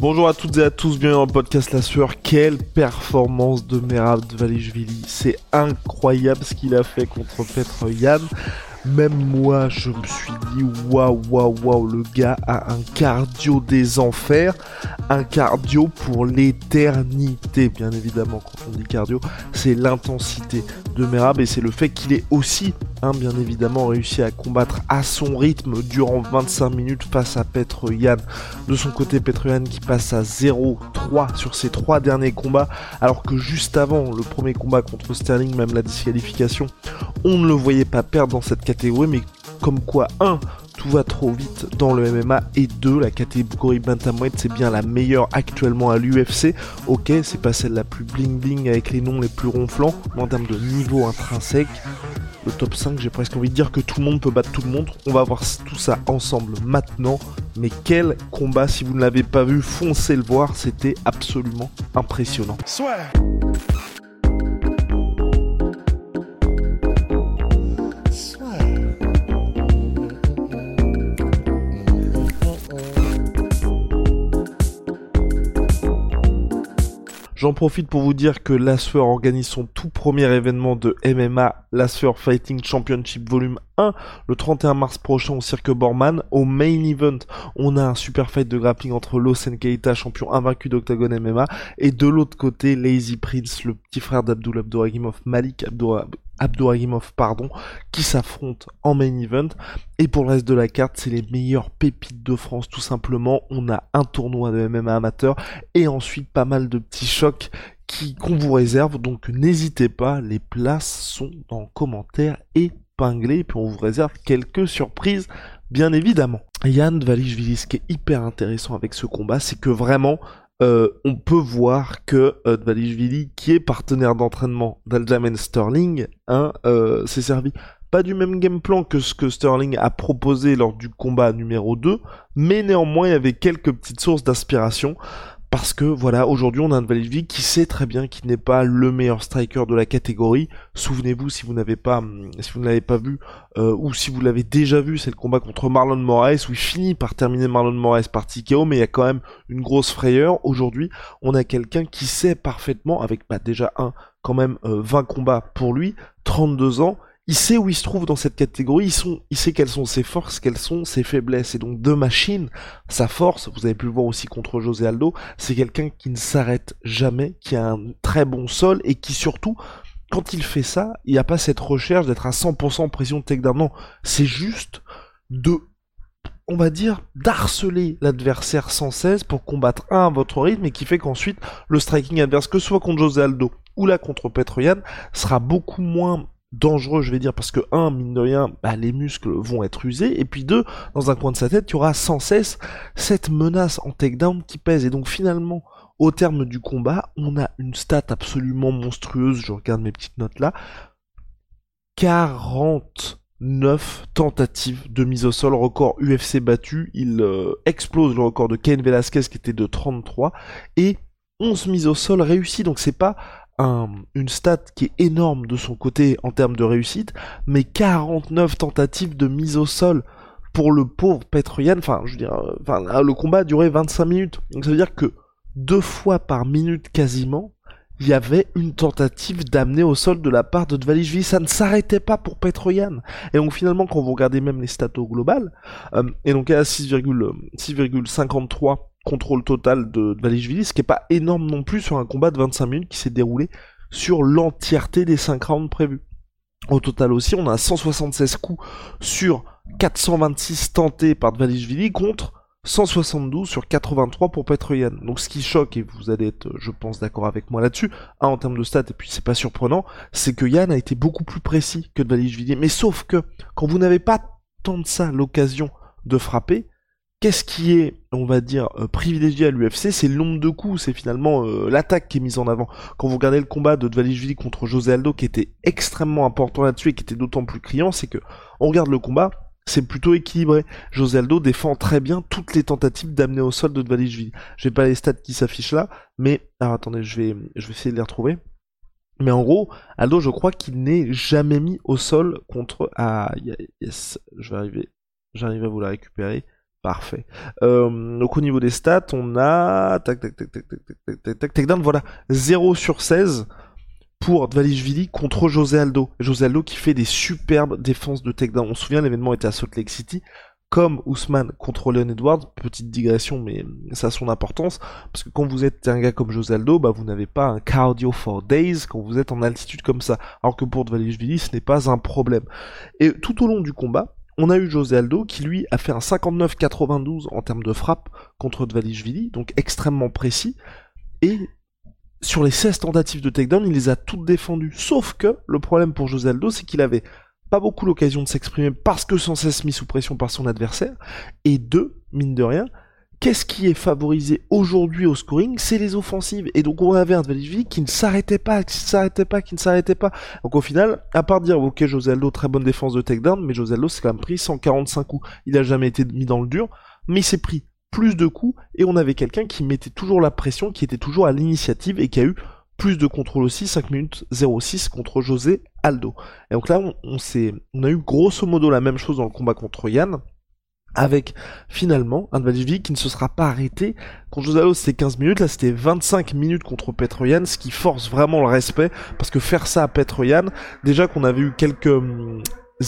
Bonjour à toutes et à tous, bienvenue dans le podcast La Sueur. Quelle performance de Merab Valishvili. C'est incroyable ce qu'il a fait contre Petr Yann. Même moi, je me suis dit, waouh, waouh, waouh, le gars a un cardio des enfers, un cardio pour l'éternité, bien évidemment. Quand on dit cardio, c'est l'intensité de Merab et c'est le fait qu'il ait aussi, hein, bien évidemment, réussi à combattre à son rythme durant 25 minutes face à Petr Yann. De son côté, Petr Yann qui passe à 0-3 sur ses trois derniers combats, alors que juste avant le premier combat contre Sterling, même la disqualification, on ne le voyait pas perdre dans cette catégorie, mais comme quoi, 1. Tout va trop vite dans le MMA et 2. La catégorie Bantamweight c'est bien la meilleure actuellement à l'UFC. Ok, c'est pas celle la plus bling bling avec les noms les plus ronflants, mais en termes de niveau intrinsèque, top 5, j'ai presque envie de dire que tout le monde peut battre tout le monde. On va voir tout ça ensemble maintenant. Mais quel combat, si vous ne l'avez pas vu, foncez le voir, c'était absolument impressionnant. J'en profite pour vous dire que l'Asfer organise son tout premier événement de MMA, l'Asfer Fighting Championship Volume 1, le 31 mars prochain au Cirque Borman. Au main event, on a un super fight de grappling entre Los Keita, champion invaincu d'Octagon MMA, et de l'autre côté, Lazy Prince, le petit frère d'Abdul Abdouragimov, Malik Abdouragimov, pardon, qui s'affrontent en main event. Et pour le reste de la carte, c'est les meilleures pépites de France, tout simplement. On a un tournoi de MMA amateur, et ensuite pas mal de petits chocs qui qu'on vous réserve, donc n'hésitez pas, les places sont en commentaire et épinglé, puis on vous réserve quelques surprises, bien évidemment. Yann Valishvili, ce qui est hyper intéressant avec ce combat, c'est que vraiment, euh, on peut voir que euh, Dvalishvili, qui est partenaire d'entraînement d'Aljamain Sterling, hein, euh, s'est servi pas du même game plan que ce que Sterling a proposé lors du combat numéro 2, mais néanmoins il y avait quelques petites sources d'inspiration parce que voilà, aujourd'hui on a un Valivik qui sait très bien qu'il n'est pas le meilleur striker de la catégorie. Souvenez-vous si vous n'avez pas, hum, si vous ne l'avez pas vu euh, ou si vous l'avez déjà vu, c'est le combat contre Marlon Moraes où il finit par terminer Marlon Moraes par TKO, mais il y a quand même une grosse frayeur. Aujourd'hui, on a quelqu'un qui sait parfaitement, avec bah, déjà un, quand même 20 euh, combats pour lui, 32 ans, il sait où il se trouve dans cette catégorie, il, sont, il sait quelles sont ses forces, quelles sont ses faiblesses. Et donc, de machine, sa force, vous avez pu le voir aussi contre José Aldo, c'est quelqu'un qui ne s'arrête jamais, qui a un très bon sol et qui surtout, quand il fait ça, il n'y a pas cette recherche d'être à 100% pression de takedown. Non, c'est juste de on va dire, d'harceler l'adversaire sans cesse pour combattre un à votre rythme et qui fait qu'ensuite le striking adverse, que ce soit contre José Aldo ou là contre Petroyan, sera beaucoup moins dangereux, je vais dire, parce que un, mine de rien, bah, les muscles vont être usés, et puis deux, dans un coin de sa tête, il y aura sans cesse cette menace en takedown qui pèse, et donc finalement, au terme du combat, on a une stat absolument monstrueuse, je regarde mes petites notes là, 49 tentatives de mise au sol, record UFC battu, il euh, explose le record de Ken Velasquez qui était de 33, et 11 mises au sol réussies, donc c'est pas une stat qui est énorme de son côté en termes de réussite, mais 49 tentatives de mise au sol pour le pauvre Petroyan. Enfin, je veux dire, euh, le combat a duré 25 minutes. Donc ça veut dire que deux fois par minute quasiment, il y avait une tentative d'amener au sol de la part de Dvalishvili. Ça ne s'arrêtait pas pour Petroyan. Et donc finalement, quand vous regardez même les stats au global, euh, et donc à 6,53 contrôle total de, de ce qui est pas énorme non plus sur un combat de 25 minutes qui s'est déroulé sur l'entièreté des 5 rounds prévus. Au total aussi, on a 176 coups sur 426 tentés par Dvalishvili contre 172 sur 83 pour Petroyan. Donc ce qui choque, et vous allez être, je pense, d'accord avec moi là-dessus, en termes de stats, et puis c'est pas surprenant, c'est que Yann a été beaucoup plus précis que Dvalishvili. Mais sauf que, quand vous n'avez pas tant de ça l'occasion de frapper, Qu'est-ce qui est, on va dire, euh, privilégié à l'UFC C'est le nombre de coups, c'est finalement euh, l'attaque qui est mise en avant. Quand vous regardez le combat de Dvalishvili contre José Aldo, qui était extrêmement important là-dessus et qui était d'autant plus criant, c'est que on regarde le combat, c'est plutôt équilibré. José Aldo défend très bien toutes les tentatives d'amener au sol de Dvalishvili. J'ai pas les stats qui s'affichent là, mais alors attendez, je vais, je vais essayer de les retrouver. Mais en gros, Aldo, je crois qu'il n'est jamais mis au sol contre. Ah, yes, je vais arriver, j'arrive à vous la récupérer. Parfait. Euh, donc au niveau des stats, on a tac tac tac tac tac tac tac tac voilà 0 sur 16 pour Dvalishvili contre José Aldo. José Aldo qui fait des superbes défenses de takedown. On se souvient l'événement était à Salt Lake City comme Ousmane contre Leon Edwards, petite digression, mais ça a son importance, parce que quand vous êtes un gars comme José Aldo, bah vous n'avez pas un cardio for days quand vous êtes en altitude comme ça, alors que pour Dvalishvili, ce n'est pas un problème. Et tout au long du combat, on a eu José Aldo qui lui a fait un 59-92 en termes de frappe contre Dvalishvili, donc extrêmement précis, et sur les 16 tentatives de takedown, il les a toutes défendues. Sauf que le problème pour José Aldo, c'est qu'il avait pas beaucoup l'occasion de s'exprimer parce que sans cesse mis sous pression par son adversaire, et deux, mine de rien, qu'est-ce qui est favorisé aujourd'hui au scoring C'est les offensives. Et donc on avait un Dvalishvili qui ne s'arrêtait pas, qui ne s'arrêtait pas, qui ne s'arrêtait pas. Donc au final, à part dire, ok, José Aldo, très bonne défense de takedown, mais José Aldo s'est quand même pris 145 coups. Il a jamais été mis dans le dur, mais il s'est pris plus de coups, et on avait quelqu'un qui mettait toujours la pression, qui était toujours à l'initiative, et qui a eu plus de contrôle aussi, 5 minutes 06 contre José Aldo. Et donc là, on, on, on a eu grosso modo la même chose dans le combat contre Yann, avec finalement un Dvalishvili qui ne se sera pas arrêté. Contre Josalo c'était 15 minutes, là c'était 25 minutes contre Petroyan, ce qui force vraiment le respect, parce que faire ça à Petroyan, déjà qu'on avait eu quelques hum,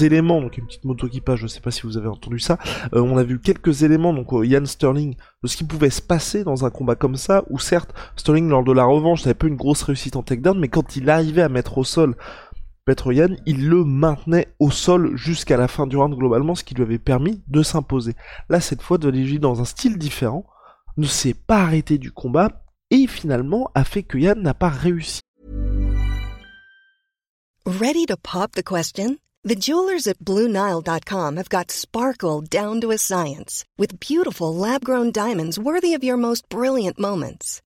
éléments, donc une petite moto équipage, je sais pas si vous avez entendu ça, euh, on a vu quelques éléments, donc Yann euh, Sterling, de ce qui pouvait se passer dans un combat comme ça, où certes, Sterling lors de la revanche, n'avait pas une grosse réussite en takedown, mais quand il arrivait à mettre au sol Petroyan, il le maintenait au sol jusqu'à la fin du round globalement, ce qui lui avait permis de s'imposer. Là, cette fois, Dvalishvili, dans un style différent, ne s'est pas arrêté du combat et finalement a fait que Yann n'a pas réussi. Ready to pop the question? The jewelers at BlueNile.com have got sparkle down to a science with beautiful lab-grown diamonds worthy of your most brilliant moments.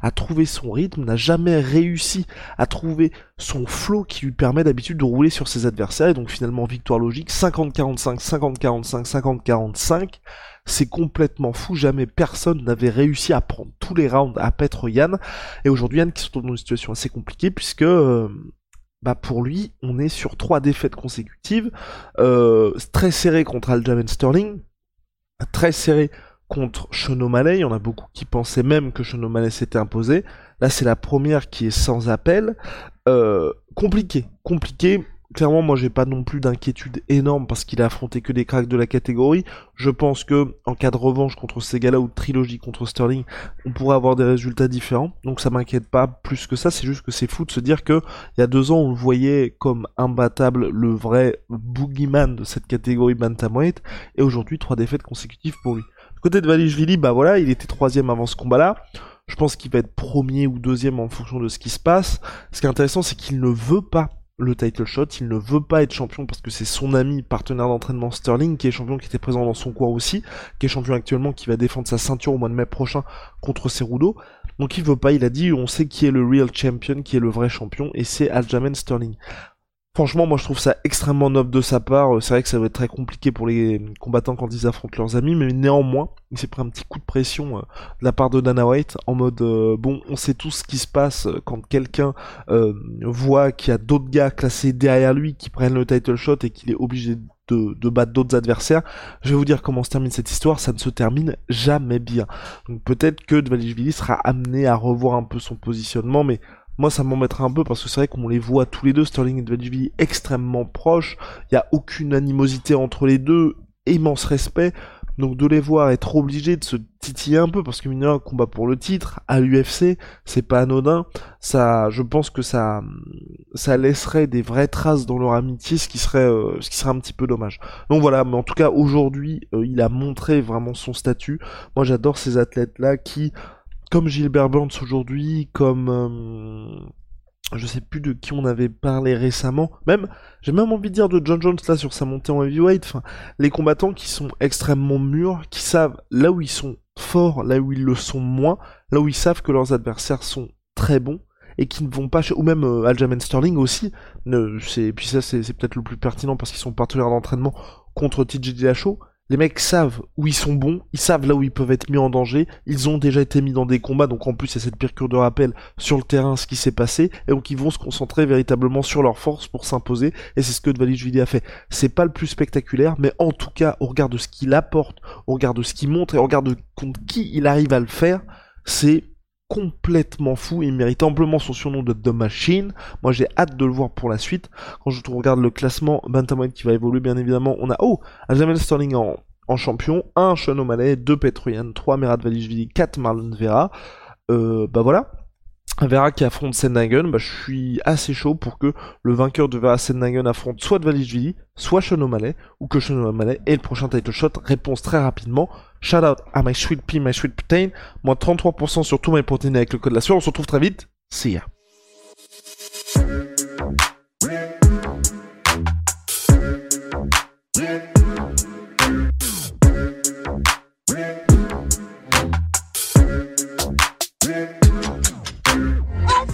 A trouvé son rythme, n'a jamais réussi à trouver son flow qui lui permet d'habitude de rouler sur ses adversaires. Et donc finalement, victoire logique 50-45, 50-45, 50-45. C'est complètement fou. Jamais personne n'avait réussi à prendre tous les rounds à Petre Yann. Et aujourd'hui, Yann qui se trouve dans une situation assez compliquée puisque... Euh, bah pour lui, on est sur trois défaites consécutives, euh, très serré contre Aljamain Sterling, très serré contre Sean O'Malley. Il y en a beaucoup qui pensaient même que Sean O'Malley s'était imposé. Là, c'est la première qui est sans appel. Euh, compliqué, compliqué. Clairement, moi, j'ai pas non plus d'inquiétude énorme parce qu'il a affronté que des cracks de la catégorie. Je pense que en cas de revanche contre ces gars-là ou de trilogie contre Sterling, on pourrait avoir des résultats différents. Donc, ça m'inquiète pas plus que ça. C'est juste que c'est fou de se dire que il y a deux ans, on le voyait comme imbattable, le vrai boogeyman de cette catégorie bantamweight, et aujourd'hui, trois défaites consécutives pour lui. Côté de Valishvili, bah voilà, il était troisième avant ce combat-là. Je pense qu'il va être premier ou deuxième en fonction de ce qui se passe. Ce qui est intéressant, c'est qu'il ne veut pas le title shot, il ne veut pas être champion parce que c'est son ami, partenaire d'entraînement Sterling, qui est champion, qui était présent dans son coin aussi, qui est champion actuellement, qui va défendre sa ceinture au mois de mai prochain contre Cerudo. Donc il veut pas, il a dit, on sait qui est le real champion, qui est le vrai champion, et c'est Aljamain Sterling. Franchement, moi je trouve ça extrêmement noble de sa part. C'est vrai que ça va être très compliqué pour les combattants quand ils affrontent leurs amis, mais néanmoins, il s'est pris un petit coup de pression euh, de la part de Dana White en mode euh, bon, on sait tout ce qui se passe euh, quand quelqu'un voit qu'il y a d'autres gars classés derrière lui qui prennent le title shot et qu'il est obligé de, de battre d'autres adversaires. Je vais vous dire comment se termine cette histoire. Ça ne se termine jamais bien. Donc peut-être que Dvalishvili sera amené à revoir un peu son positionnement, mais moi ça m'embêterait un peu parce que c'est vrai qu'on les voit tous les deux, Sterling et Dvalishvili, extrêmement proches, il n'y a aucune animosité entre les deux, immense respect, Donc de les voir être obligés de se titiller un peu, parce que mine un combat pour le titre, à l'UFC, c'est pas anodin, ça, je pense que ça, ça laisserait des vraies traces dans leur amitié, ce qui serait, euh, ce qui serait un petit peu dommage. Donc voilà, mais en tout cas, aujourd'hui, euh, il a montré vraiment son statut. Moi, j'adore ces athlètes-là qui, comme Gilbert Burns aujourd'hui, comme... Euh, je sais plus de qui on avait parlé récemment, même, j'ai même envie de dire de John Jones là sur sa montée en heavyweight, enfin, les combattants qui sont extrêmement mûrs, qui savent là où ils sont forts, là où ils le sont moins, là où ils savent que leurs adversaires sont très bons, et qui ne vont pas, ou même euh, Sterling aussi, ne, c'est, puis ça c'est, peut-être le plus pertinent parce qu'ils sont partenaires d'entraînement contre TJ Dillashaw, les mecs savent où ils sont bons, ils savent là où ils peuvent être mis en danger, ils ont déjà été mis dans des combats, donc en plus il y a cette piqûre de rappel sur le terrain, ce qui s'est passé, et donc ils vont se concentrer véritablement sur leur force pour s'imposer, et c'est ce que Dvalishvili a fait. C'est pas le plus spectaculaire, mais en tout cas, au regard de ce qu'il apporte, au regard de ce qu'il montre, et au regard de contre qui il arrive à le faire, c'est complètement fou. Il mérite amplement son surnom de The Machine. Moi, j'ai hâte de le voir pour la suite. Quand je regarde le classement Bantamweight qui va évoluer, bien évidemment, on a oh, Aljamain Sterling en, champion, 1 Sean O'Malley, 2 Petroyan, 3 Merad Valishvili, 4 Marlon Vera. Euh, bah voilà. Vera qui affronte Sendhagen, bah, je suis assez chaud pour que le vainqueur de Vera Sendhagen affronte soit Dvalishvili, soit Sean ou que Sean O'Malley ait le prochain title shot. Réponse très rapidement. Shout out à my sweet pea, my sweet protein. Moins 33% sur tous mes protéines avec le code de la sueur. On se retrouve très vite. See ya.